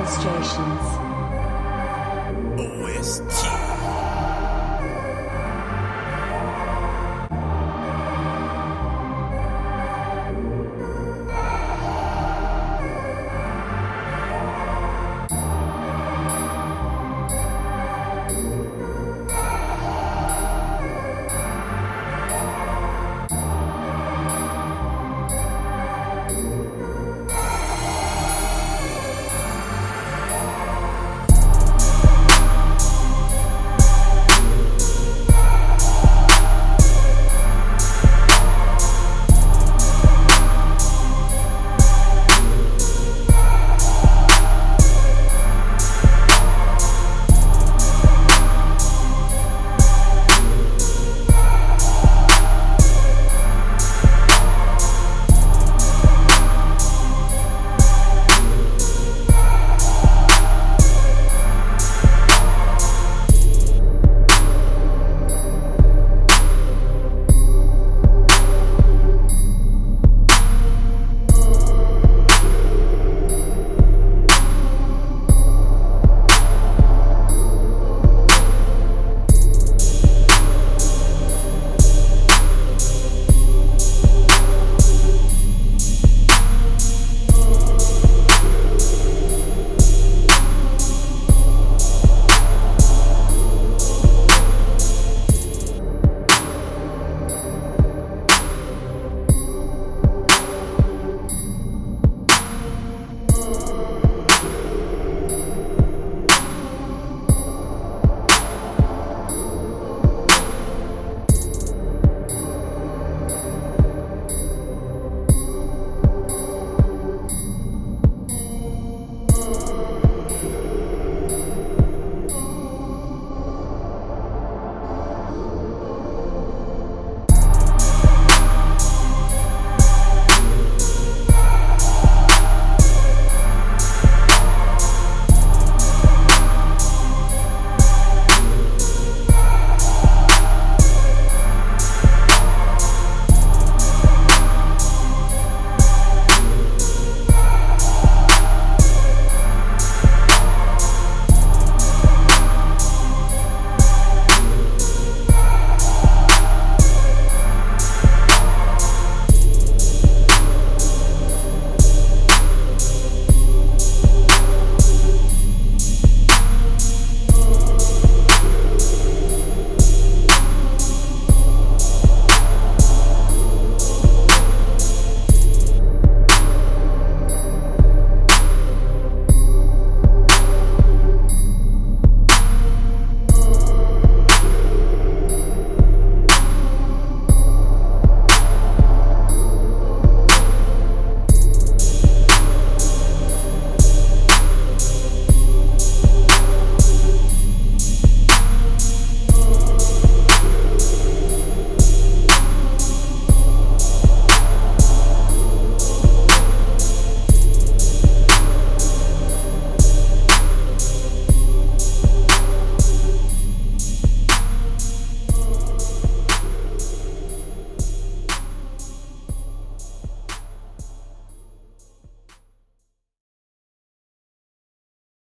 demonstrations. OST.